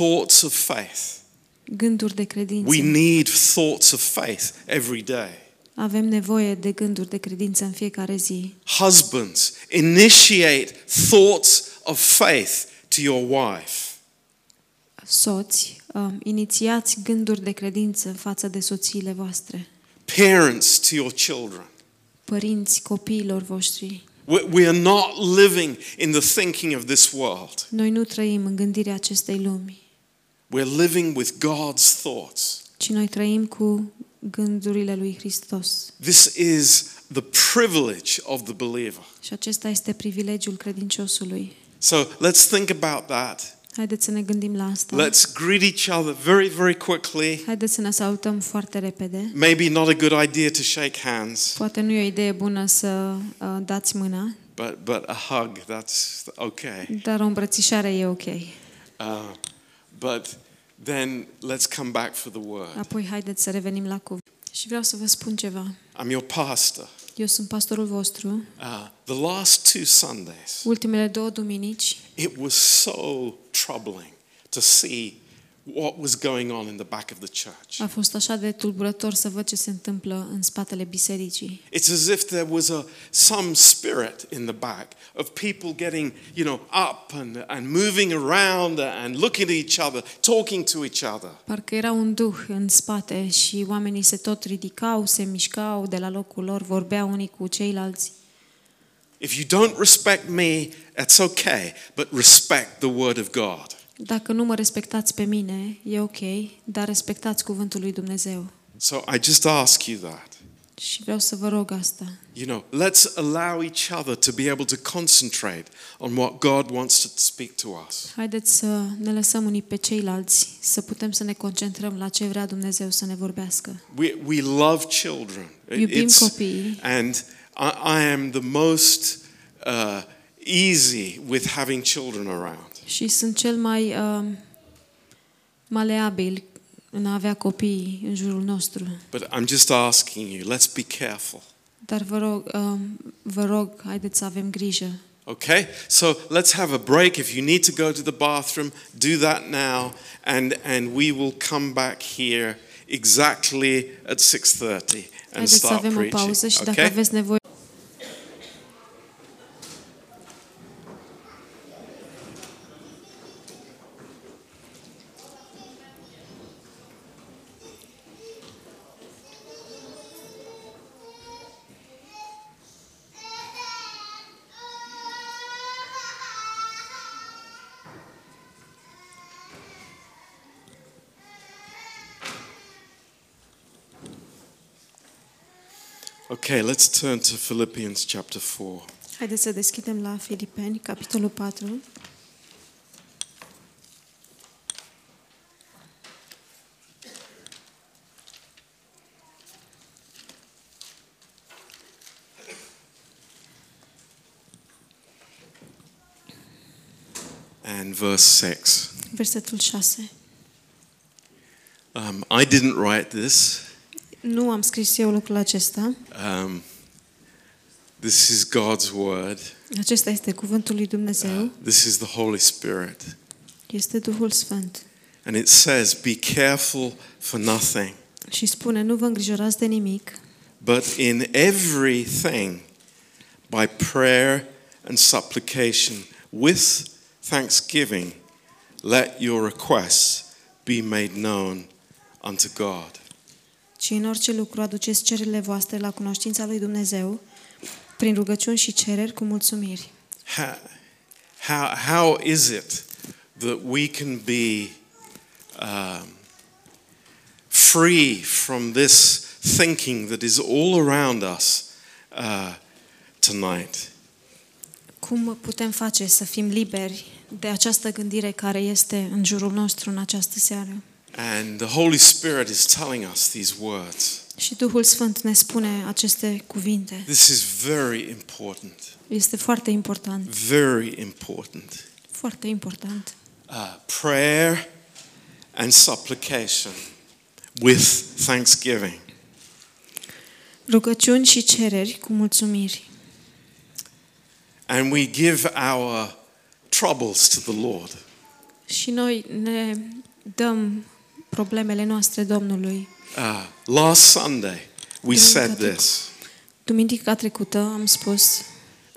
thoughts of faith. Gânduri de credință. We need thoughts of faith every day. Avem nevoie de gânduri de credință în fiecare zi. Husbands, initiate thoughts of faith to your wife. Soți, um, inițiați gânduri de credință față de soțiile voastre. Parents to your children. Părinți copiilor voștri. We we are not living in the thinking of this world. Noi nu trăim în gândirea acestei lumi, We're living with God's thoughts. ci noi trăim cu gândurile lui Hristos. This is the privilege of the believer. Și acesta este privilegiul credinciosului. So let's think about that. Haideți să ne gândim la asta. Let's greet each other very, very quickly. Haideți să ne salutăm foarte repede. Maybe not a good idea to shake hands, Poate nu e o idee bună să uh, dați mâna, but, but a hug, that's okay. dar o îmbrățișare e ok. Uh, but then let's come back for the word. Apoi haideți să revenim la cuvânt. Și vreau să vă spun ceva. I'm your pastor. Eu sunt pastorul vostru. Uh, the last two Sundays, Ultimele două duminici it was so troubling to see what was going on in the back of the church. a fost așa de tulburător să văd ce se întâmplă în spatele bisericii. It's as if there was a some spirit in the back of people getting, you know, up and, and moving around and looking at each other, talking to each other. Parcă era un duh în spate și oamenii se tot ridicau, se mișcau de la locul lor, vorbeau unii cu ceilalți. If you don't respect me, that's okay, but respect the word of God. Dacă nu mă respectați pe mine, e ok, dar respectați cuvântul lui Dumnezeu. So I just ask you that. Și vreau să vă rog asta. You know, let's allow each other to be able to concentrate on what God wants to speak to us. Haideți să ne lăsăm unii pe ceilalți, să putem să ne concentrăm la ce vrea Dumnezeu să ne vorbească. We, we love children. Iubim It's- copiii. and I, I am the most uh, easy with having children around. Și sunt cel mai uh, maleabil în a avea copii în jurul nostru. But I'm just asking you, let's be careful. Dar vă rog, uh, vă rog, haideți să avem grijă. Okay? So let's have a break. If you need to go to the bathroom, do that now, and, and we will come back here exactly at 6.30 and Haideți să start avem o preaching. pauză și dacă Okay? aveți nevoie Okay, let's turn to Philippians chapter 4. Haideți să deschidem la Filipeni, capitolul 4. and verse 6. Versetul 6. Um, I didn't write this. Nu am scris eu lucrul acesta. Um, this is God's word. Acesta este cuvântul lui Dumnezeu. This is the Holy Spirit. Este Duhul Sfânt. And it says, Be careful for nothing, Și spune, nu vă îngrijorați de nimic, but in everything, by prayer and supplication, with thanksgiving, let your requests be made known unto God. Ci în orice lucru aduceți cererile voastre la cunoștința lui Dumnezeu, prin rugăciuni și cereri cu mulțumiri. How, how, how is it that we can be um, free from this thinking that is all around us uh, tonight? Cum putem face să fim liberi de această gândire care este în jurul nostru în această seară? And the Holy Spirit is telling us these words. Și Duhul Sfânt ne spune aceste cuvinte. This is very important. Este foarte important, Very important. foarte important. Uh, prayer and supplication with thanksgiving. Rugăciuni și cereri cu mulțumiri. And we give our troubles to the Lord. Și noi ne dăm problemele noastre Domnului. Uh, last Sunday, we said Duminică this Duminica trecută am spus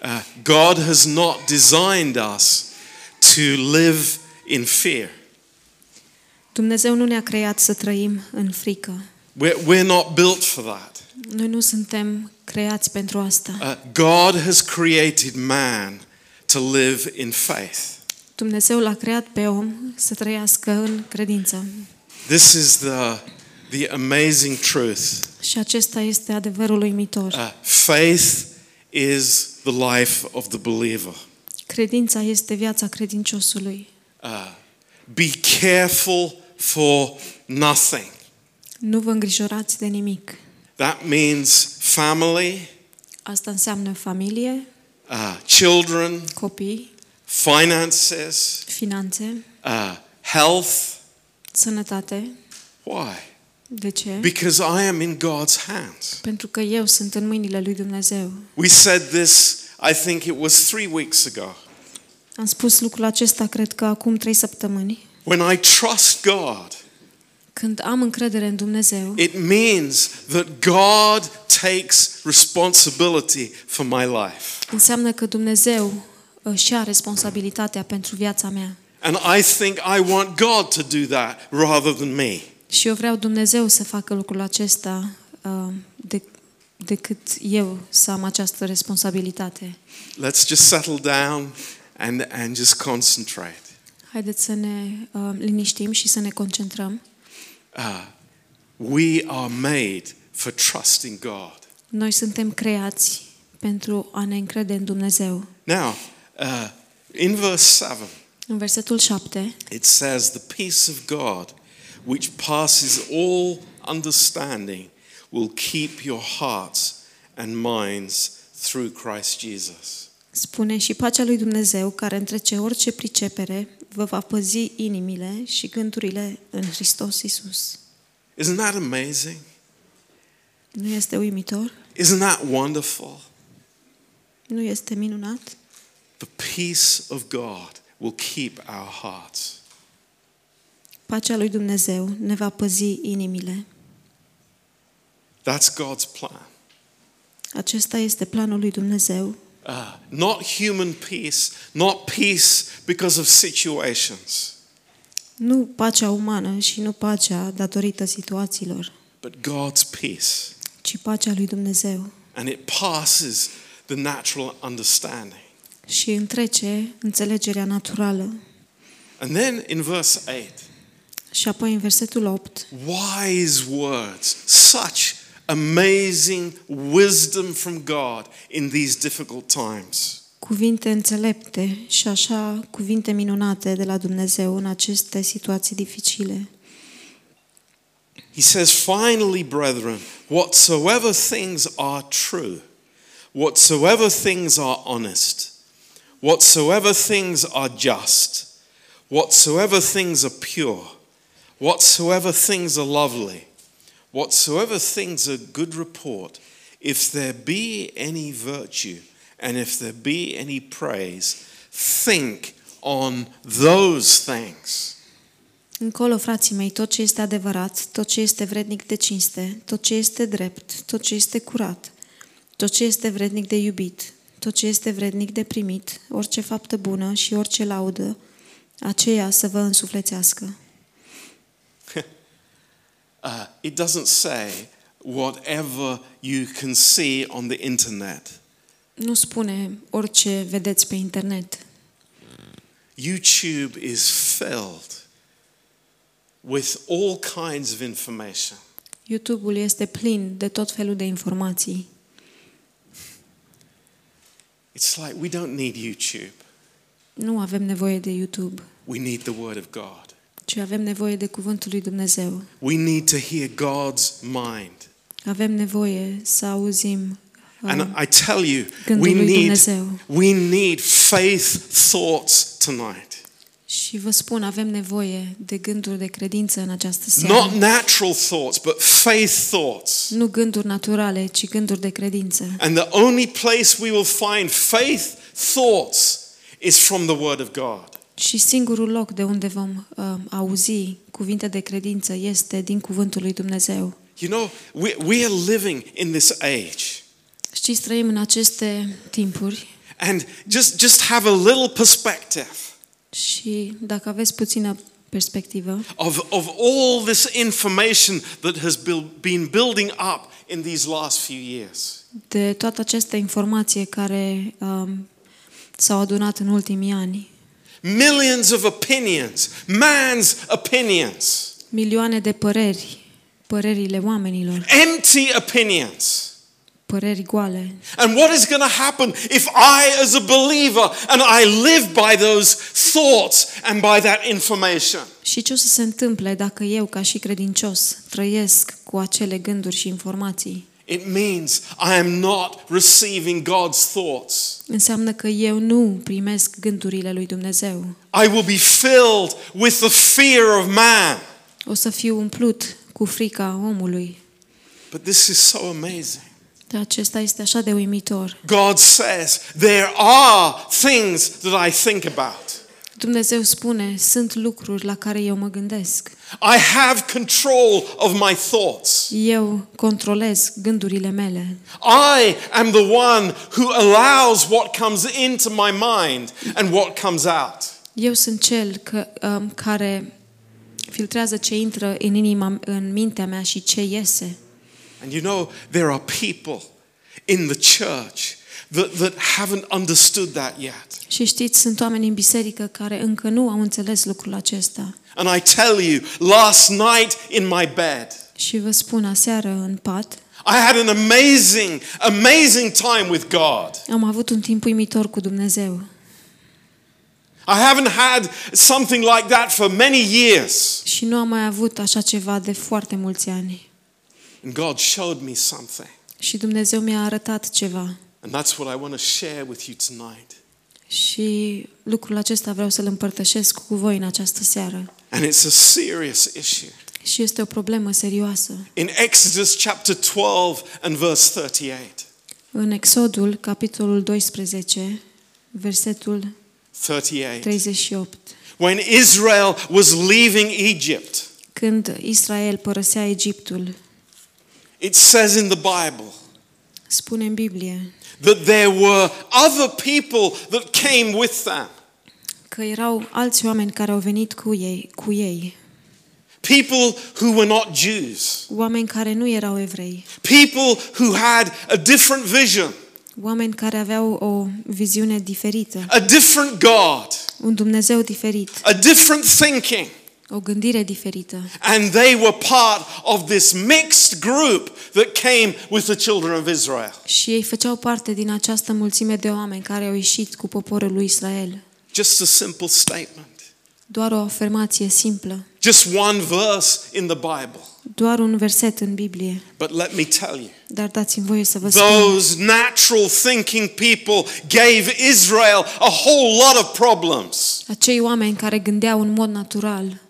uh, God has not designed us to live in fear. Dumnezeu nu ne-a creat să trăim în frică. We're, we're not built for that. Noi nu suntem creați pentru asta. Uh, God has created man to live in faith. Dumnezeu l-a creat pe om să trăiască în credință. This is the, the amazing truth. Și acesta este adevărul uimitor. Uh, faith is the life of the believer. Credința este viața credinciosului. Uh, be careful for nothing. Nu vă îngrijorați de nimic. That means family, Asta înseamnă familie, uh, children, copii, finances, finanțe, uh, health. Sănătate. Why? De ce? Because I am in God's hands. Pentru că eu sunt în mâinile lui Dumnezeu. We said this, I think it was three weeks ago. Am spus lucrul acesta, cred că acum trei săptămâni. When I trust God, Când am încredere în Dumnezeu, it means that God takes responsibility for my life. înseamnă că Dumnezeu își ia responsabilitatea pentru viața mea. And I think I want God to do that rather than me. Și eu vreau Dumnezeu să facă lucrul acesta uh, de, decât eu să am această responsabilitate. Let's just settle down and, and just concentrate. Haideți să ne uh, liniștim și să ne concentrăm. Uh, we are made for trusting God. Noi suntem creați pentru a ne încrede în Dumnezeu. Now, uh, in verse 7, În versetul 7 it says, The peace of God, which passes all understanding, will keep your hearts and minds through Christ Jesus. spune și pacea lui Dumnezeu, care întrece orice pricepere, vă va păzi inimile și gândurile în Hristos Isus. Isn't that amazing? Nu este uimitor? Isn't that wonderful? Nu este minunat? The peace of God will keep our hearts. Pacea lui Dumnezeu ne va păzi inimile. That's God's plan. Acesta este planul lui Dumnezeu. Uh, not human peace, not peace because of situations, Nu pacea umană și nu pacea datorită situațiilor, but God's peace. ci pacea lui Dumnezeu. And it passes the natural understanding. Și întrece înțelegerea naturală. And then in verse 8, Și apoi în versetul 8, wise words, such amazing wisdom from God in these difficult times. cuvinte înțelepte și așa cuvinte minunate de la Dumnezeu în aceste situații dificile. He says, finally, brethren, whatsoever things are true, whatsoever things are honest, whatsoever things are just, whatsoever things are pure, whatsoever things are lovely, whatsoever things are good report, if there be any virtue and if there be any praise, think on those things. Încolo, frații mei, tot ce este adevărat, tot ce este vrednic de cinste, tot ce este drept, tot ce este curat, tot ce este vrednic de iubit, tot ce este vrednic de primit, orice faptă bună și orice laudă, aceea să vă însuflețească. Uh, it doesn't say whatever you can see on the internet. Nu spune orice vedeți pe internet. YouTube is filled with all kinds of information. YouTube-ul este plin de tot felul de informații. It's like we don't need YouTube. Nu avem nevoie de YouTube, We need the Word of God. ci avem nevoie de Cuvântul lui Dumnezeu. We need to hear God's mind. Avem nevoie să auzim uh, And I tell you, Gândul we lui need, Dumnezeu. we need faith thoughts tonight. Și vă spun, avem nevoie de gânduri de credință în această seară. Not natural thoughts, but faith thoughts. Nu gânduri naturale, ci gânduri de credință. And the only place we will find faith thoughts is from the Word of God. Și singurul loc de unde vom uh, auzi cuvinte de credință este din cuvântul lui Dumnezeu. You know, we, we are living in this age. Știți, trăim în aceste timpuri And just, just have a little perspective și dacă aveți puțină perspectivă, of, of all this information that has build, been building up in these last few years. de toată această informație care um, s-au adunat în ultimii ani, Millions of opinions, man's opinions, milioane de păreri, părerile oamenilor, empty opinions. Păreri goale. And what is going to happen if I, as a believer, and I live by those thoughts and by that information? Și ce o să se întâmple dacă eu, ca și credincios, trăiesc cu acele gânduri și informații? It means I am not receiving God's thoughts. Înseamnă că eu nu primesc gândurile lui Dumnezeu. I will be filled with the fear of man. O să fiu umplut cu frica omului. But this is so amazing. Dar acesta este așa de uimitor. God says there are things that I think about. Dumnezeu spune, sunt lucruri la care eu mă gândesc. I have control of my thoughts. Eu controlez gândurile mele. I am the one who allows what comes into my mind and what comes out. Eu sunt cel că, um, care filtrează ce intră în inima, în mintea mea și ce iese. And you know, there are people in the church that, that haven't understood that yet. Și știți, sunt oameni în biserică care încă nu au înțeles lucrul acesta. And I tell you, last night in my bed, Și vă spun, aseară în pat, I had an amazing, amazing time with God. am avut un timp uimitor cu Dumnezeu. I haven't had something like that for many years. Și nu am mai avut așa ceva de foarte mulți ani. And God showed me something. Și Dumnezeu mi-a arătat ceva. And that's what I want to share with you tonight. Și lucrul acesta vreau să-l împărtășesc cu voi în această seară. And it's a serious issue. Și este o problemă serioasă. In Exodus chapter 12 and verse 38. În Exodul, capitolul 12, versetul 38. 38. When Israel was leaving Egypt, Când Israel părăsea Egiptul, it says in the Bible spune în Biblie that there were other people that came with them. că erau alți oameni care au venit cu ei, cu ei. People who were not Jews. Oameni care nu erau evrei. People who had a different vision, Oameni care aveau o viziune diferită, a different God, un Dumnezeu diferit, a different thinking. O gândire diferită. And they were part of this mixed group that came with the children of Israel. Și ei făceau parte din această mulțime de oameni care au ieșit cu poporul lui Israel. Just a simple statement. Doar o afirmație simplă, Just one verse in the Bible. doar un verset în Biblie. But let me tell you, Dar dați-mi voie să vă spun, those natural thinking people gave Israel a whole lot of problems. acei oameni care gândeau în mod natural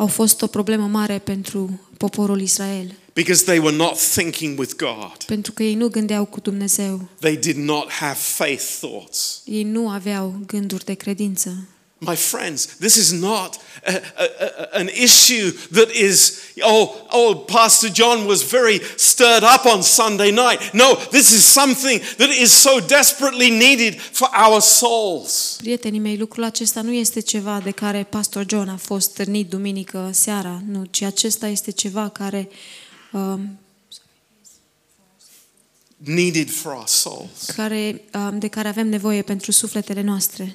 au fost o problemă mare pentru poporul Israel, Because they were not thinking with God. pentru că ei nu gândeau cu Dumnezeu. They did not have faith thoughts. Ei nu aveau gânduri de credință. My friends, this is not a, a, a- an issue that is, oh, oh, Pastor John was very stirred up on Sunday night. No, this is something that is so desperately needed for our souls. Prietenii mei, lucrul acesta nu este ceva de care pastor John a fost târnit duminică seara, nu, ci acesta este ceva care um, Needed for our souls. care, um, de care avem nevoie pentru sufletele noastre.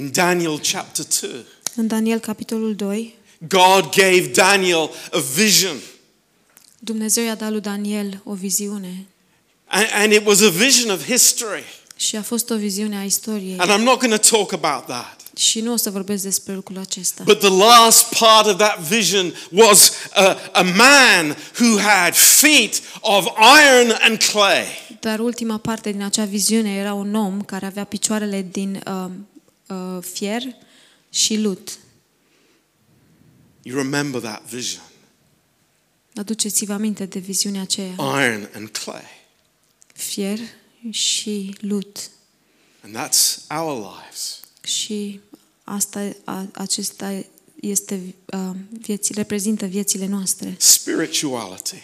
In Daniel chapter 2, În Daniel, capitolul 2, God gave Daniel a vision. Dumnezeu i-a dat lui Daniel o viziune And, and it was a vision of history. și a fost o viziune a istoriei. And I'm not going to talk about that. Și nu o să vorbesc despre lucrul acesta. But the last part of that vision was a, a man who had feet of iron and clay. Dar ultima parte din acea viziune era un om care avea picioarele din uh, uh, fier și lut. You remember that vision Aduceți-vă aminte de viziunea aceea. iron and clay. Fier și lut. And that's our lives. Și asta, a, acesta este uh, vieții, reprezintă viețile noastre. spirituality.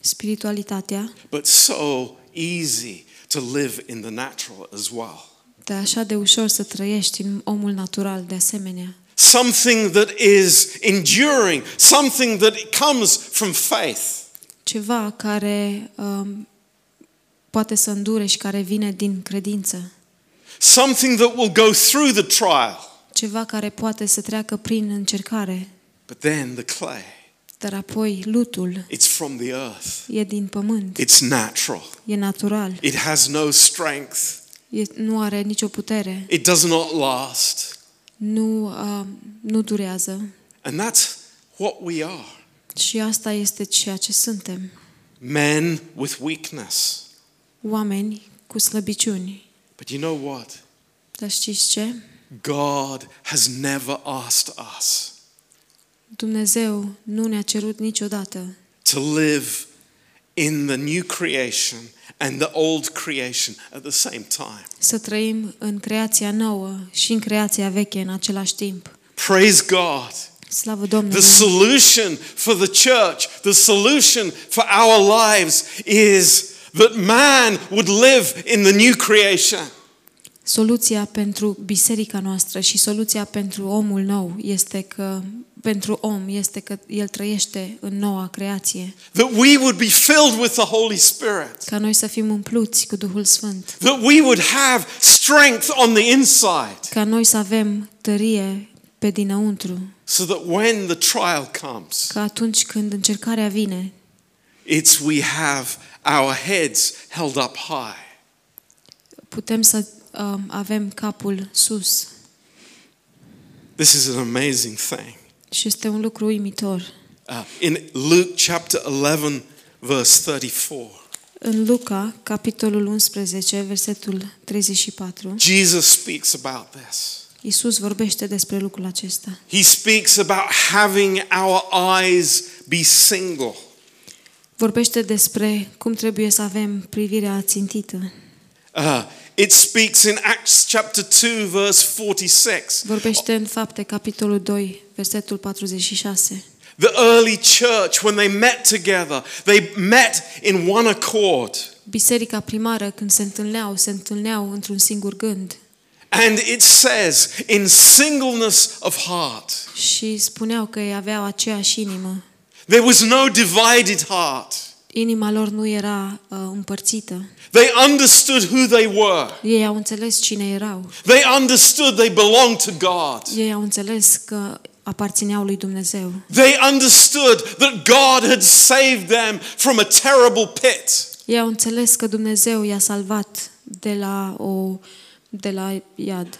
Spiritualitatea, But so easy to live in the natural as well. Dar așa de ușor să trăiești în omul natural de asemenea. Something that is enduring, something that comes from faith. Ceva care um, poate să îndure și care vine din credință. Something that will go through the trial. Ceva care poate să treacă prin încercare. But then the clay, Dar apoi lutul it's from the earth. e din pământ, It's natural. e natural, It has no strength. E, nu are nicio putere, It does not last. nu, uh, nu durează. And that's what we are. Și asta este ceea ce suntem. Men with weakness. Oameni cu slăbiciuni. But you know what? Dar știți ce? God has never asked us Dumnezeu nu ne-a cerut niciodată to live in the new creation and the old creation at the same time. să trăim în creația nouă și în creația veche în același timp. Praise God. Slavă The Domnului! solution for the church, the solution for our lives is that man would live in the new creation. Soluția pentru biserica noastră și soluția pentru omul nou este că pentru om este că el trăiește în noua creație. That we would be filled with the Holy Spirit. Ca noi să fim umpluți cu Duhul Sfânt. That we would have strength on the inside. Ca noi să avem tărie pe dinăuntru. So that when the trial comes, Ca atunci când încercarea vine, it's we have our heads held up high. putem să um, avem capul sus. This is an amazing thing. Și este un lucru uimitor. Uh, in Luke chapter 11, verse 34, În Luca, capitolul 11, versetul 34, Jesus speaks about this. Isus vorbește despre lucrul acesta. He speaks about having our eyes be single. Vorbește despre cum trebuie să avem privirea țintită. Uh, it speaks in Acts chapter 2, verse 46. Vorbește în Fapte, capitolul 2, versetul 46. The early church, when they met together, they met in one accord. Biserica primară, când se întâlneau, se întâlneau într-un singur gând. And it says, in singleness of heart. Și spuneau că ei aveau aceeași inimă. There was no divided heart. Inima lor nu era uh, împărțită. They understood who they were. Ei au înțeles cine erau. They understood they belonged to God. Ei au înțeles că aparțineau lui Dumnezeu. They understood that God had saved them from a terrible pit. Ei au înțeles că Dumnezeu i-a salvat de la o de la iad.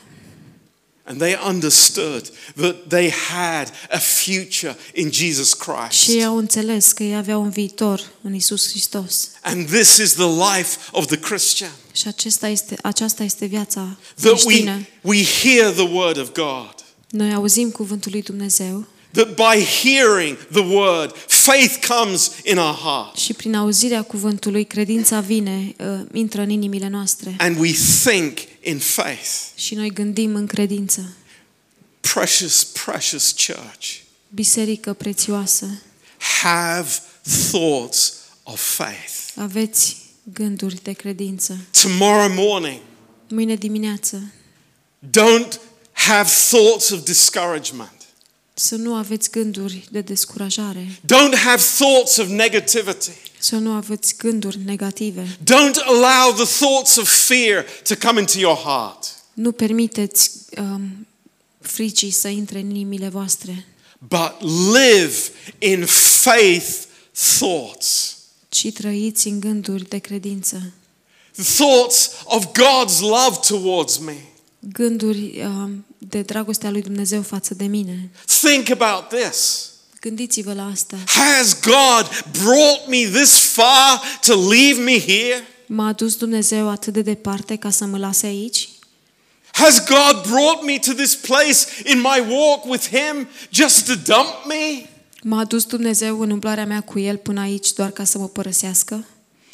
And they understood that they had a future in Jesus Christ. Și ei au înțeles că ei aveau un viitor în Isus Hristos. And this is the life of the Christian. Și acesta este, aceasta este viața That we, creștină. we hear the word of God. Noi auzim cuvântul lui Dumnezeu That by hearing the word, faith comes in our heart. și prin auzirea cuvântului credința vine, uh, intră în inimile noastre And we think in faith. și noi gândim în credință. Precious, precious church. Biserică prețioasă, Have thoughts of faith. aveți gânduri de credință. Tomorrow morning, Mâine dimineață don't have thoughts of discouragement. Să nu aveți gânduri de descurajare, Don't have thoughts of negativity. să nu aveți gânduri negative. Don't allow the thoughts of fear to come into your heart. Nu permiteți um, fricii să intre în inimile voastre, But live in faith thoughts. ci trăiți în gânduri de credință. Thoughts of God's love towards me. Gânduri um, de dragostea lui Dumnezeu față de mine. Think about this. Gândiți-vă la asta. Has God brought me this far to leave me here? M-a adus Dumnezeu atât de departe ca să mă lase aici? Has God brought me to this place in my walk with Him just to dump me? M-a adus Dumnezeu în umblarea mea cu El până aici doar ca să mă părăsească?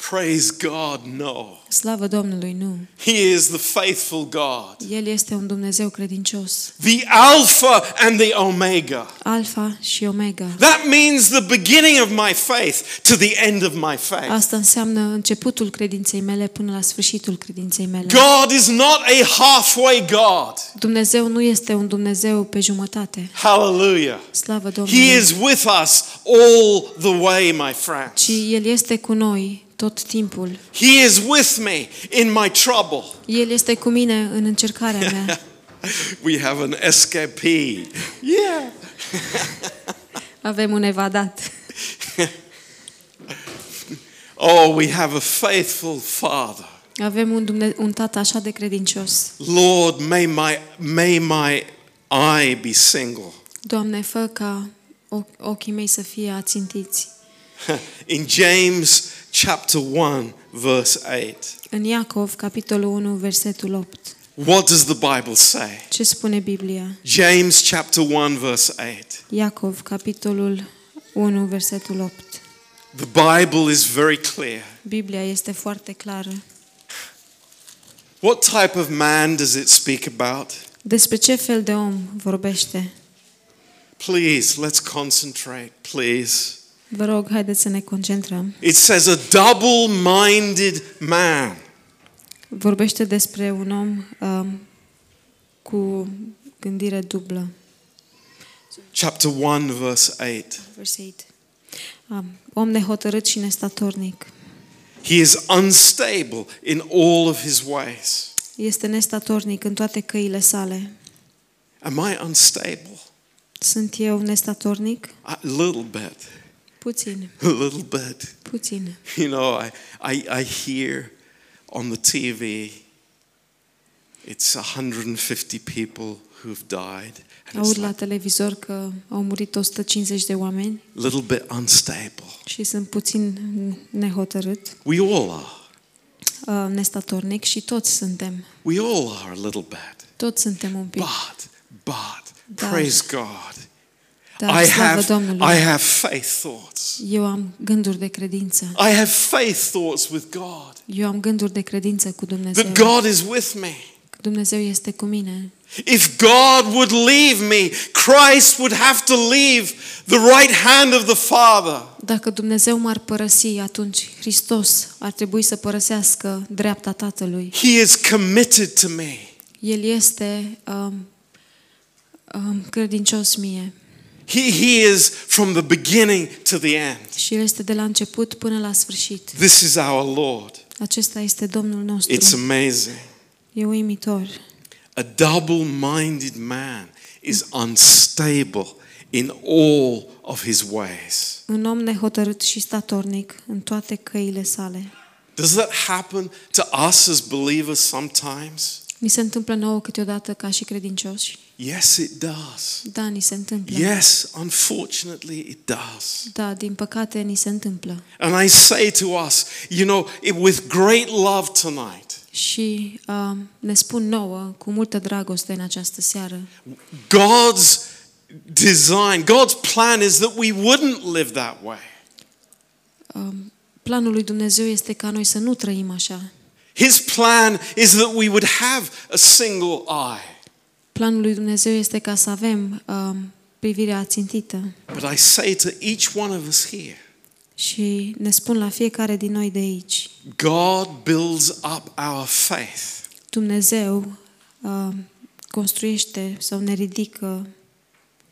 Praise God, no. Slavă Domnului, nu. He is the faithful God, El este un Dumnezeu credincios. the Alpha and the Omega. Alfa și Omega. That means the beginning of my faith to the end of my faith. Asta înseamnă începutul credinței mele până la sfârșitul credinței mele. God is not a halfway God. Dumnezeu nu este un Dumnezeu pe jumătate. Hallelujah. Slavă He Domnului. is with us all the way, my friends. Ci El este cu noi tot timpul. He is with me in my trouble. El este cu mine în încercarea mea. We have an escapee. Yeah. Avem un evadat. Oh, we have a faithful Father. Avem un, Dumne- un tată așa de credincios. Lord, may my, may my eye be single. Doamne, fă ca o- ochii mei să fie ațintiți. In James chapter 1, verse 8, În Iacov, capitolul 1, versetul 8. what does the Bible say? Ce spune Biblia? James chapter 1, verse 8. Iacov, capitolul 1, versetul 8. The Bible is very clear. Biblia este foarte clară. What type of man does it speak about? Despre ce fel de om vorbește? Please, let's concentrate, please. Vă rog, haideți să ne concentrăm. It says a double minded man. Vorbește despre un om um, cu gândire dublă. Chapter 1, verse 8. Verse 8. Um, om nehotărât și nestatornic. He is unstable in all of his ways. Este nestatornic în toate căile sale. Am I unstable? Sunt eu nestatornic? A little bit. Puțin, A little bit. puțin. You know, I, I, I hear on the TV it's 150 people who've died. And Aud it's la like televizor că au murit 150 de oameni a little bit unstable. și sunt puțin nehotărât, We all are. uh, nestatornic și toți suntem. We all are a little bit. Toți suntem un pic. But, but, Dar- praise God. Dar I slavă have, Domnului. I have faith thoughts. Eu am gânduri de credință. I have faith thoughts with God. Eu am gânduri de credință cu Dumnezeu. That God is with me. Că Dumnezeu este cu mine. If God would leave me, Christ would have to leave the right hand of the Father. Dacă Dumnezeu m-ar părăsi, atunci Hristos ar trebui să părăsească dreapta Tatălui. He is committed to me. El este um, um, credincios mie He, he is from the beginning to the end. și El este de la început până la sfârșit. This is our Lord. Acesta este Domnul nostru. It's amazing. E uimitor. A double minded man is unstable in all of his ways. Un om nehotărât și statornic în toate căile sale. Does that happen to us as believers sometimes? Ni se întâmplă nouă câteodată ca și credincioși? Yes, it does. Da, ni se întâmplă. Yes, unfortunately, it does. Da, din păcate ni se întâmplă. And I say to us, you know, it, with great love tonight, Și uh, ne spun nouă, cu multă dragoste în această seară, God's design, God's plan is that we wouldn't live that way. um, planul lui Dumnezeu este ca noi să nu trăim așa. His plan is that we would have a single eye. Planul lui Dumnezeu este ca să avem um, privirea țintită. But I say to each one of us here, Și ne spun la fiecare din noi de aici, God builds up our faith. Dumnezeu uh, construiește sau ne ridică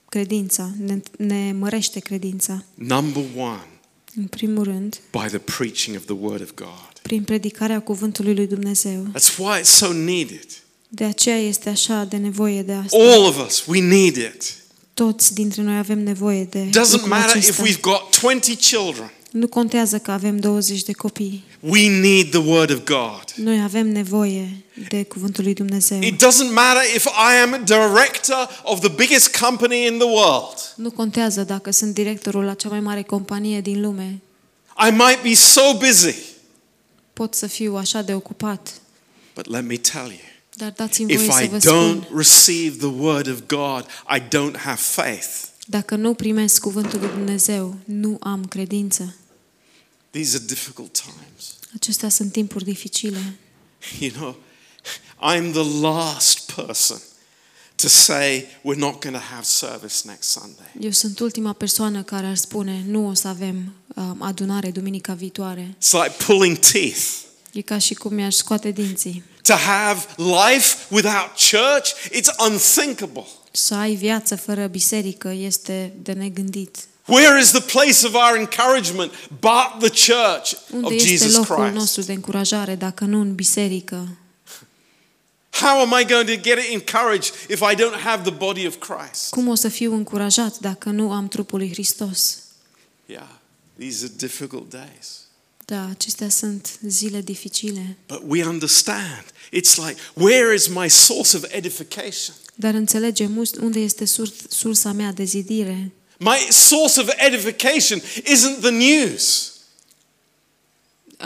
credința, ne, ne mărește credința. Number one, În primul rând, by the preaching of the Word of God. Prin predicarea cuvântului lui Dumnezeu. That's why it's so needed. De aceea este așa de nevoie de asta. All of us, we need it. Toți dintre noi avem nevoie de Doesn't lucrul matter if acesta. we've got 20 children. Nu contează că avem 20 de copii. We need the Word of God. Noi avem nevoie de cuvântul lui Dumnezeu. It doesn't matter if I am a director of the biggest company in the world. Nu contează dacă sunt directorul la cea mai mare companie din lume. I might be so busy. Pot să fiu așa de ocupat. But let me tell you, Dar dați-mi voie if să I vă don't spun, receive the Word of God, I don't have faith. dacă nu primesc cuvântul lui Dumnezeu, nu am credință. These are difficult times. Acestea sunt timpuri dificile. You know, I'm the last person to say we're not going to have service next Sunday. Eu sunt ultima persoană care ar spune nu o să avem um, adunare duminica viitoare. It's like pulling teeth. E ca și cum mi-aș scoate dinții. To have life without church, it's unthinkable. Să ai viață fără biserică este de negândit. Where is the place of our encouragement but the church Unde of este Jesus locul Christ? nostru de încurajare dacă nu în biserică? How am I going to get encouraged if I don't have the body of Christ? Cum o să fiu încurajat dacă nu am trupul lui Hristos? Yeah, these are difficult days. Da, acestea sunt zile dificile. But we understand. It's like, where is my source of edification? Dar înțelegem ust- unde este sur- sursa mea de zidire. My source of edification isn't the news.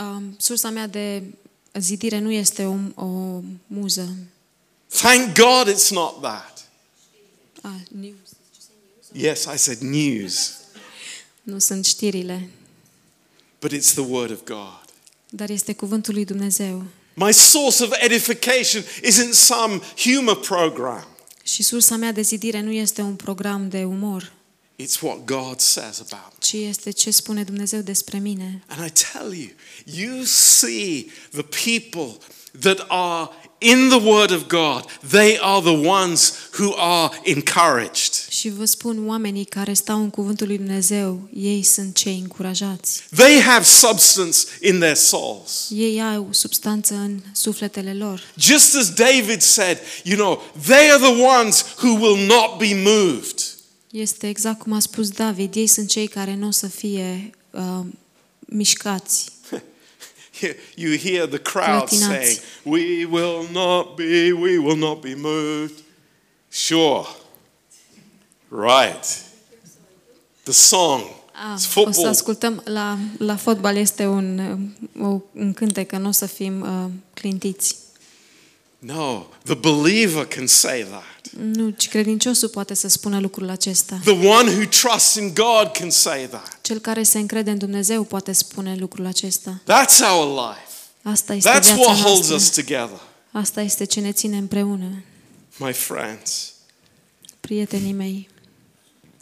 Um, sursa mea de zidire nu este o, o muză. Thank God it's not that. Ah, news. Yes, I said news, Nu sunt știrile, but it's the Word of God. dar este cuvântul lui Dumnezeu. My source of edification isn't some humor program. Și sursa mea de zidire nu este un program de umor, It's what God says about me. ci este ce spune Dumnezeu despre mine. And I tell you, you see the people that are in the Word of God, they are the ones who are encouraged. Și vă spun, oamenii care stau în cuvântul lui Dumnezeu, ei sunt cei încurajați. They have substance in their souls. Ei au substanță în sufletele lor. Just as David said, you know, they are the ones who will not be moved. Este exact cum a spus David, ei sunt cei care nu o să fie uh, mișcați. You hear the crowd Clătinați. saying, We will not be, we will not be moved. Sure. Right. The song. Ah, It's o să football. ascultăm, la, la fotbal este un, uh, o, un cântec, că nu o să fim uh, clintiți. No, the believer can say that. Nu, ci credinciosul poate să spună lucrul acesta. The one who trusts in God can say that. Cel care se încrede în Dumnezeu poate spune lucrul acesta. That's our life. Asta este That's viața what holds us noastră. together. Asta este ce ne ține împreună. My friends, Prietenii mei,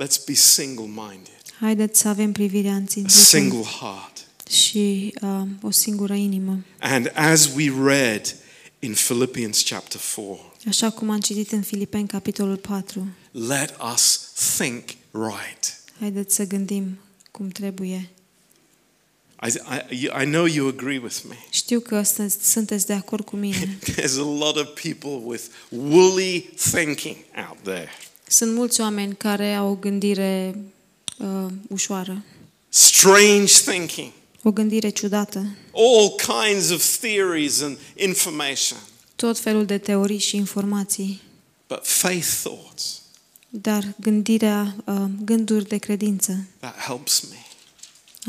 let's be single minded, haideți să avem privirea a înțintită single heart. și uh, o singură inimă. And as we read in Philippians chapter 4, Așa cum am citit în Filipeni, capitolul 4, let us think right. haideți să gândim cum trebuie. I, I, I know you agree with me. Știu că sunt- sunteți de acord cu mine. There's a lot of people with woolly thinking out there. Sunt mulți oameni care au o gândire uh, ușoară, Strange thinking. o gândire ciudată, All kinds of theories and information. Tot felul de teorii și informații, But faith thoughts, dar gândirea, uh, gânduri de credință, that helps me.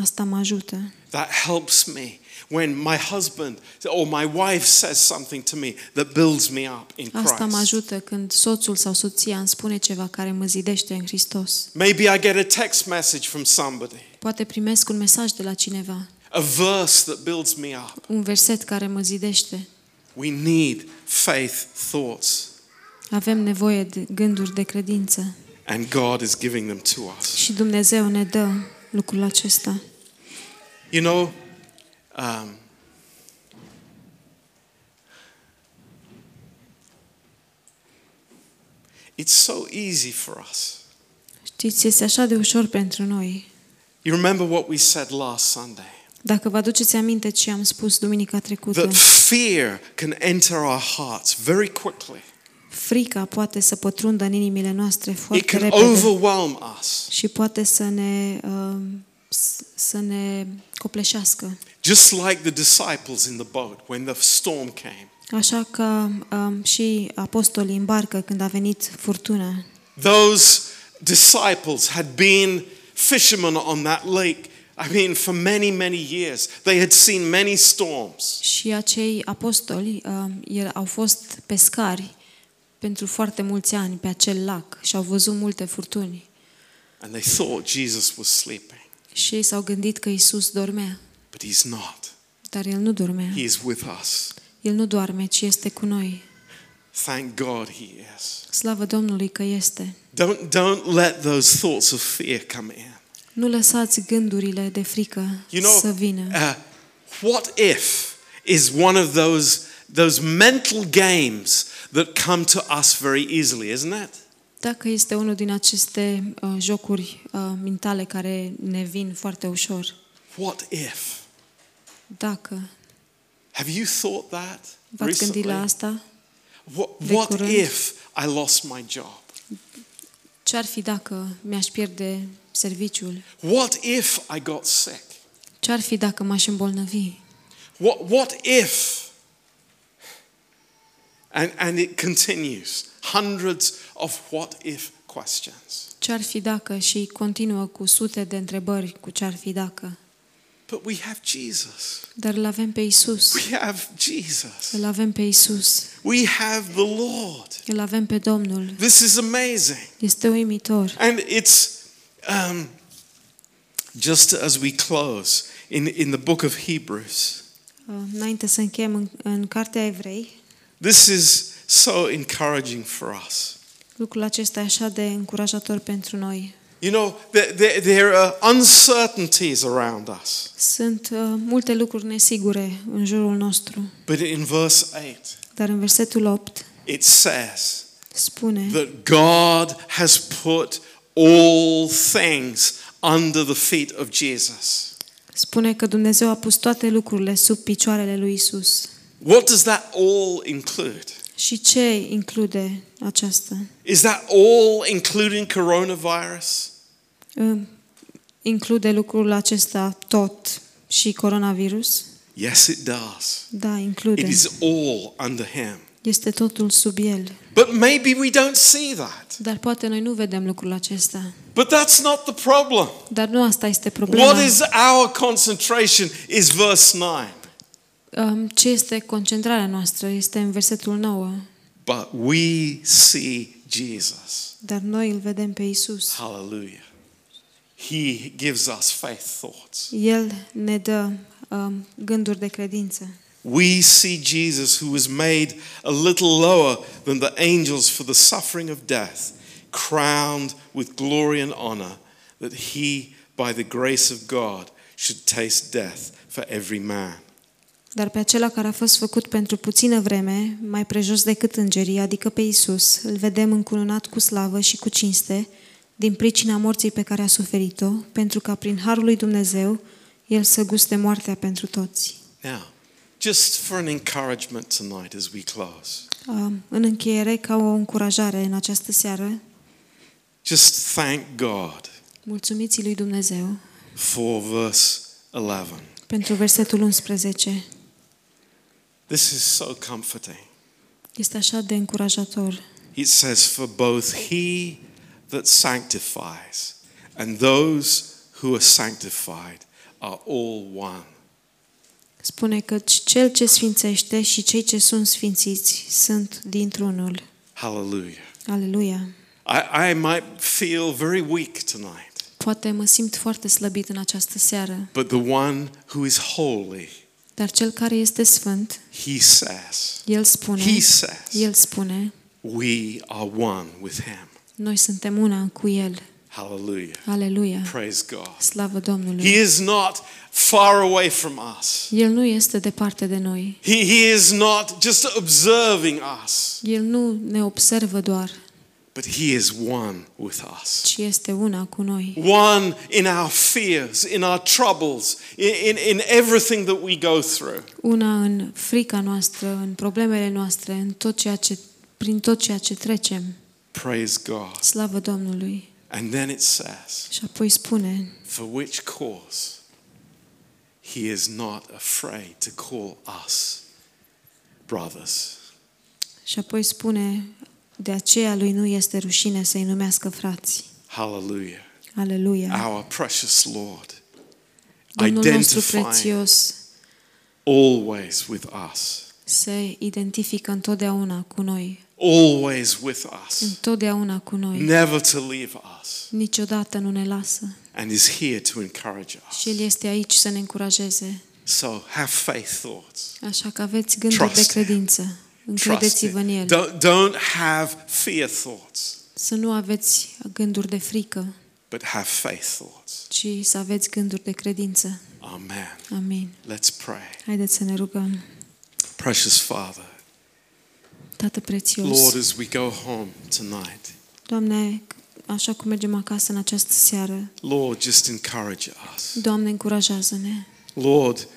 asta mă ajută. That helps me when my husband or my wife says something to me that builds me up in Asta mă Christ. ajută când soțul sau soția îmi spune ceva care mă zidește în Hristos. Maybe I get a text message from somebody, Poate primesc un mesaj de la cineva, a verse that builds me up. un verset care mă zidește. We need faith thoughts, Avem nevoie de gânduri de credință and God is giving them to us. și Dumnezeu ne dă lucrul acesta. You know, um, it's so easy for us. Știți, este așa de ușor pentru noi. You remember what we said last Sunday? Dacă vă aduceți aminte ce am spus duminica trecută, That fear can enter our hearts very quickly. frica poate să pătrundă în inimile noastre It foarte can repede overwhelm us. și poate să ne, uh, s- să ne copleșească. Just like the disciples in the boat when the storm came. Așa că um, și apostolii în barcă când a venit furtuna. Those disciples had been fishermen on that lake, I mean, for many, many years. They had seen many storms. Și acei apostoli um, el- au fost pescari pentru foarte mulți ani pe acel lac și au văzut multe furtuni. And they thought Jesus was sleeping. Și ei s-au gândit că Isus dormea. But he's not. Dar El nu dormea. He is with us. El nu doarme, ci este cu noi. Thank God he is. Slavă Domnului că este. Don't, don't let those thoughts of fear come in. Nu lăsați gândurile de frică You know, să vină. uh, what if is one of those, those mental games that come to us very easily, isn't it? Dacă este unul din aceste uh, jocuri uh, mentale care ne vin foarte ușor, What if? dacă Have you thought that v-ați gândit recently? la asta, What, de what curând? if I lost my job? ce ar fi dacă mi-aș pierde serviciul? What if I got sick? Ce ar fi dacă m-aș îmbolnăvi? What, what if? And, and it continues. Hundreds of what if questions. Ce ar fi dacă și continuă cu sute de întrebări cu ce ar fi dacă? But we have Jesus. Dar îl avem pe Isus. We have Jesus. Îl avem pe Isus. We have the Lord. Îl avem pe Domnul. This is amazing. Este uimitor. And it's um, just as we close in, in the book of Hebrews, Uh, Înainte să încheiem în, în Cartea Evrei, this is so encouraging for us. lucrul acesta e așa de încurajator pentru noi. You know, there, there, there are uncertainties around us. Sunt uh, multe lucruri nesigure în jurul nostru, But in verse 8, dar în versetul 8 it says spune that God has put all things under the feet of Jesus. spune că Dumnezeu a pus toate lucrurile sub picioarele lui Isus. What does that all include? Și ce include aceasta? Is that all including coronavirus? Uh, Include lucrul acesta tot și coronavirus? Yes, it does. Da, It include. is all under Him. Este totul sub el. But maybe we don't see that. Dar poate noi nu vedem lucrul acesta. But that's not the problem. Dar nu asta este problema. What is our concentration is verse 9. Um, Ce este concentrarea noastră? Este în versetul 9. But we see Jesus. Dar noi îl vedem pe Isus. Hallelujah. He gives us faith thoughts. El ne dă um, gânduri de credință. We see Jesus, who was made a little lower than the angels for the suffering of death, crowned with glory and honor, that he, by the grace of God, should taste death for every man. Dar pe acela care a fost făcut pentru puțină vreme, mai prejos decât îngerii, adică pe Isus, îl vedem încununat cu slavă și cu cinste, din pricina morții pe care a suferit-o, pentru ca prin harul lui Dumnezeu el să guste moartea pentru toți. Now, just for an encouragement tonight as we close, Um, În încheiere, ca o încurajare în această seară, just thank God mulțumiți lui Dumnezeu for verse 11. pentru versetul 11. This is so comforting. Este așa de încurajator. It says, For both he that sanctifies and those who are sanctified are all one. Spune că cel ce sfințește și cei ce sunt sfințiți sunt dintr-unul. Hallelujah. Aleluia! I, I might feel very weak tonight, Poate mă simt foarte slăbit în această seară, but the one who is holy, dar cel care este sfânt, he says, el spune, he says, el spune, we are one with him. noi suntem una cu el. Hallelujah. Aleluia! Praise God. Slavă He Domnului! is not far away from us. El nu este departe de noi. He, he is not just observing us, El nu ne observă doar, but he is one with us. ci este una cu noi. One in our fears, in our troubles, in, in, in everything that we go through. Una în frica noastră, în problemele noastre, în tot ceea ce, prin tot ceea ce trecem. Praise God. Slavă Domnului! And then it says, Și apoi spune, for which cause he is not afraid to call us brothers. și apoi spune, de aceea lui nu este rușine să-i numească frați. Hallelujah. Aleluia! Our precious Lord, Domnul nostru identifying prețios always with us. se identifică întotdeauna cu noi. Always with us, întotdeauna cu noi, never to leave us, niciodată nu ne lasă. and is here to encourage us. Și El este aici să ne încurajeze. So have faith thoughts. Așa că aveți gânduri de Trust Him. credință. Trust Încredeți-vă în Him. El. Don't, don't have fear thoughts, Să nu aveți gânduri de frică, but have faith thoughts. ci să aveți gânduri de credință. Amen. Amin. Let's pray. Haideți să ne rugăm. Precious Father, Tată prețios, Lord, as we go home tonight, Doamne, așa cum mergem acasă în această seară, Lord, just encourage us. Doamne, încurajează-ne. Lord,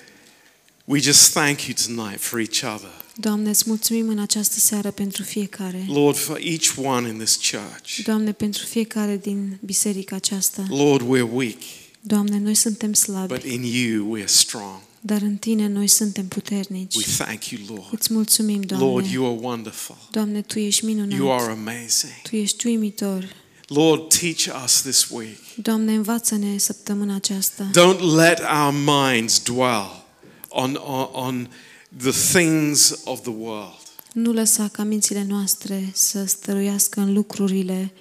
we just thank you tonight for each other. Doamne, îți mulțumim în această seară pentru fiecare. Lord, for each one in this church. Doamne, pentru fiecare din biserica aceasta. Lord, we're weak, Doamne, noi suntem slabi, but in you we're strong. Dar în Tine noi suntem puternici. We thank you, Lord. Îți mulțumim, Lord, Doamne. you are wonderful. Doamne, Tu ești You are minunat. amazing. Tu ești uimitor. Lord, teach us this week. Doamne, învață-ne săptămâna aceasta. Don't let our minds dwell on, on, on the things of the world, Nu lăsa ca mințile noastre să stăruiască în lucrurile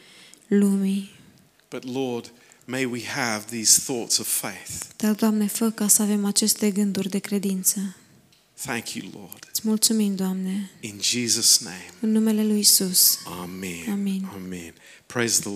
lumii. but Lord, may we have these thoughts of faith. Dar, Doamne, fă ca să avem aceste gânduri de credință. Thank you, Lord. Îți mulțumim, Doamne, In Jesus' name. în numele Lui Isus. Amen. Amen. Amen. Praise the Lord.